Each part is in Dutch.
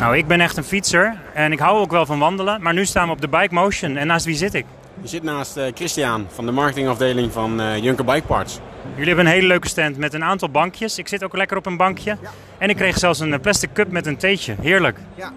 Nou, ik ben echt een fietser en ik hou ook wel van wandelen. Maar nu staan we op de Bike Motion. En naast wie zit ik? Je zit naast uh, Christian van de marketingafdeling van uh, Junker Bike Parts. Jullie hebben een hele leuke stand met een aantal bankjes. Ik zit ook lekker op een bankje. Ja. En ik kreeg zelfs een plastic cup met een theetje. Heerlijk. Ja,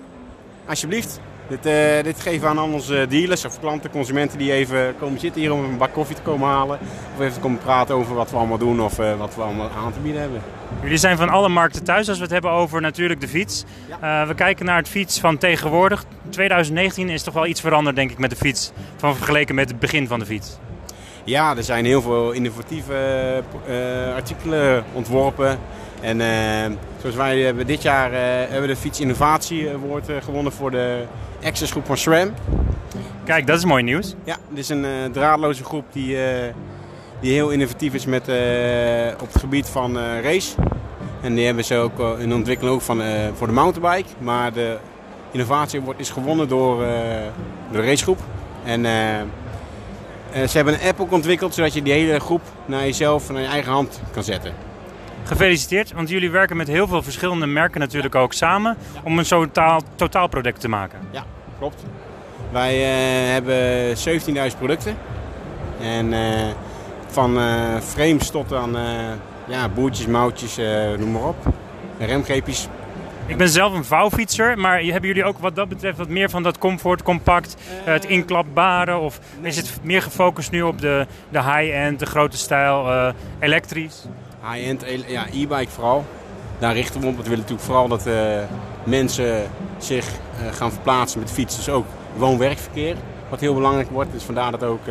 alsjeblieft. Dit, uh, dit geven we aan onze dealers of klanten, consumenten die even komen zitten hier om een bak koffie te komen halen. Of even te komen praten over wat we allemaal doen of uh, wat we allemaal aan te bieden hebben. Jullie zijn van alle markten thuis als we het hebben over natuurlijk de fiets. Ja. Uh, we kijken naar het fiets van tegenwoordig. 2019 is toch wel iets veranderd denk ik met de fiets van vergeleken met het begin van de fiets. Ja, er zijn heel veel innovatieve artikelen ontworpen. En zoals wij hebben dit jaar hebben de Fiets Innovatie Award gewonnen voor de Access groep van SRAM. Kijk, dat is mooi nieuws. Ja, dit is een draadloze groep die, die heel innovatief is met, op het gebied van race. En die hebben ze ook in ontwikkeling ook van, voor de mountainbike. Maar de innovatie wordt, is gewonnen door, door de racegroep. En ze hebben een app ook ontwikkeld zodat je die hele groep naar jezelf, naar je eigen hand kan zetten. Gefeliciteerd, want jullie werken met heel veel verschillende merken natuurlijk ook samen om een totaal, totaalproduct te maken. Ja, klopt. Wij uh, hebben 17.000 producten. En uh, van frames tot aan ja, boertjes, moutjes, noem maar op. Remgreepjes. Ik ben zelf een vouwfietser, maar hebben jullie ook wat dat betreft wat meer van dat comfort, compact, het inklapbare? Of is het meer gefocust nu op de, de high-end, de grote stijl, elektrisch? High-end, ja, e-bike vooral. Daar richten we op. We willen natuurlijk vooral dat uh, mensen zich gaan verplaatsen met fietsen. Dus ook woon-werkverkeer, wat heel belangrijk wordt. Dus vandaar dat ook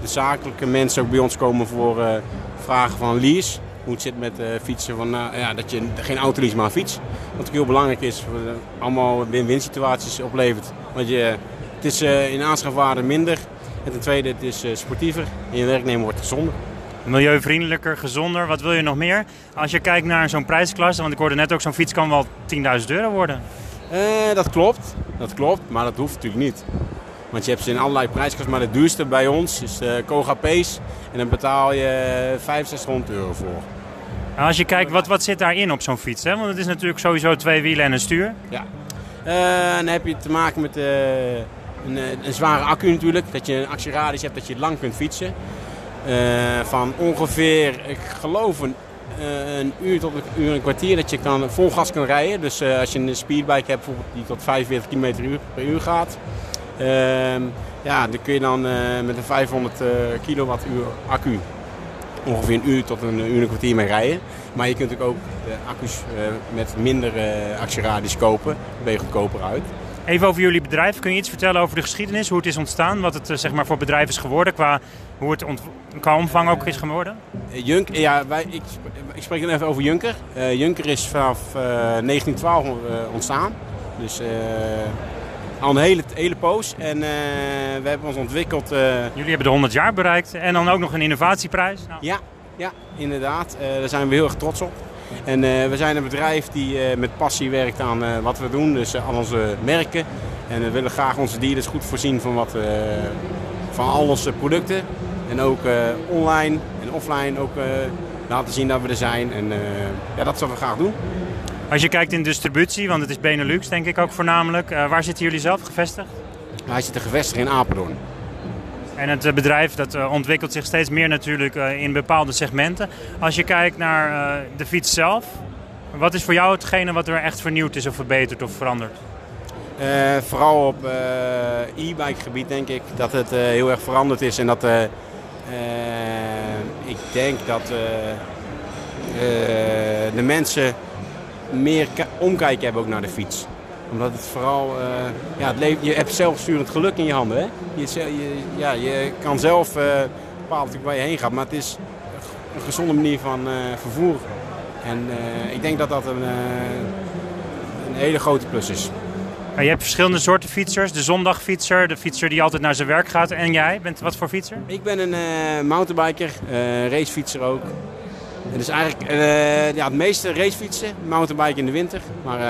de zakelijke mensen ook bij ons komen voor vragen van lease. Hoe het zit met fietsen, van, ja, dat je geen auto lease, maar fiets. Wat ook heel belangrijk is, allemaal win-win situaties oplevert. Want je, het is in aanschafwaarde minder. En ten tweede, het is sportiever en je werknemer wordt gezonder milieuvriendelijker, gezonder. Wat wil je nog meer? Als je kijkt naar zo'n prijsklasse, want ik hoorde net ook zo'n fiets kan wel 10.000 euro worden. Dat klopt, dat klopt, maar dat hoeft natuurlijk niet. Want je hebt ze in allerlei prijsklassen, maar de duurste bij ons is de Koga Pace. En dan betaal je 6500 euro voor. Als je kijkt, wat, wat zit daarin op zo'n fiets? Hè? Want het is natuurlijk sowieso twee wielen en een stuur. Ja. Uh, dan heb je te maken met uh, een, een, zware accu natuurlijk. Dat je een actieradius hebt dat je lang kunt fietsen. Van ongeveer, ik geloof een, uur tot een uur en een kwartier dat je kan, vol gas kan rijden. Dus als je een speedbike hebt bijvoorbeeld die tot 45 km per uur gaat. Ehm, ja, dan kun je dan met een 500 kilowattuur accu ongeveer een uur tot een uur en een kwartier mee rijden. Maar je kunt natuurlijk ook accu's met minder actieradius kopen. Dan ben je goedkoper uit. Even over jullie bedrijf. Kun je iets vertellen over de geschiedenis, hoe het is ontstaan, wat het zeg maar, voor bedrijf is geworden, qua hoe het qua omvang ook is geworden? Junk, ja, wij, ik, ik spreek dan even over Junker. Uh, Junker is vanaf uh, 1912 uh, ontstaan. Dus uh, al een hele, hele poos. En we hebben ons ontwikkeld. Jullie hebben de 100 jaar bereikt en dan ook nog een innovatieprijs. Nou. Ja, ja, inderdaad. daar zijn we heel erg trots op. En we zijn een bedrijf die met passie werkt aan wat we doen, dus aan onze merken. En we willen graag onze dealers goed voorzien van, wat, van al onze producten. En ook online en offline ook laten zien dat we er zijn. En uh, ja, dat zullen we graag doen. Als je kijkt in distributie, want het is Benelux denk ik ook voornamelijk. waar zitten jullie zelf gevestigd? Wij zitten gevestigd in Apeldoorn. En het bedrijf dat ontwikkelt zich steeds meer natuurlijk in bepaalde segmenten. Als je kijkt naar de fiets zelf, wat is voor jou hetgene wat er echt vernieuwd is of verbeterd of veranderd? Uh, vooral op uh, e-bike gebied denk ik dat het uh, heel erg veranderd is en dat ik denk dat de mensen meer omkijken hebben ook naar de fiets omdat het vooral, uh, ja, het leven, je hebt zelfsturend geluk in je handen. Hè? Je, je, ja, je kan zelf uh, bepalen waar je heen gaat, maar het is een gezonde manier van uh, vervoer. En ik denk dat dat een, een hele grote plus is. Je hebt verschillende soorten fietsers. De zondagfietser, de fietser die altijd naar zijn werk gaat. En jij, bent wat voor fietser? Ik ben een uh, mountainbiker, uh, racefietser ook. En dus eigenlijk uh, ja, het meeste racefietsen, mountainbiken in de winter. Maar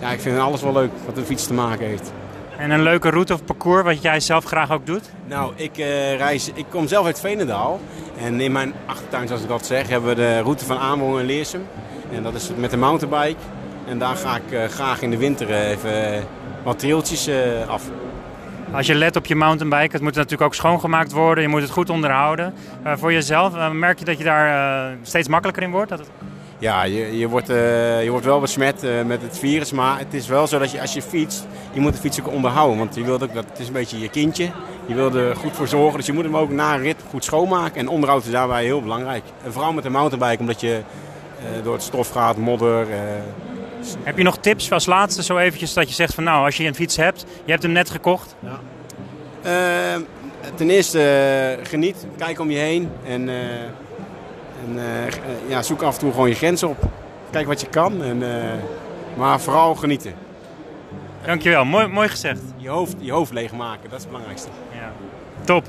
ja, ik vind alles wel leuk wat een fiets te maken heeft. En een leuke route of parcours wat jij zelf graag ook doet? Nou, ik, reis, ik kom zelf uit Veenendaal. En in mijn achtertuin, zoals ik dat zeg, hebben we de route van Amerongen en Leersum. En dat is met de mountainbike. En daar ga ik graag in de winter even wat trailtjes af. Als je let op je mountainbike, het moet natuurlijk ook schoongemaakt worden. Je moet het goed onderhouden. voor jezelf, merk je dat je daar steeds makkelijker in wordt? Dat het... Ja, je, je, wordt, je wordt wel besmet met het virus, maar het is wel zo dat je als je fietst, je moet de fiets ook onderhouden. Want je wilt ook, dat, het is een beetje je kindje. Je wil er goed voor zorgen, dus je moet hem ook na een rit goed schoonmaken. En onderhoud is daarbij heel belangrijk. En vooral met de mountainbike, omdat je door het stof gaat, modder. Heb je nog tips als laatste zo eventjes dat je zegt van nou, als je een fiets hebt, je hebt hem net gekocht? Ja. ten eerste geniet, kijk om je heen en en eh, ja, zoek af en toe gewoon je grens op. Kijk wat je kan, en, eh, maar vooral genieten. Dankjewel, mooi, mooi gezegd. Je hoofd, je hoofd leegmaken, dat is het belangrijkste. Ja. Top.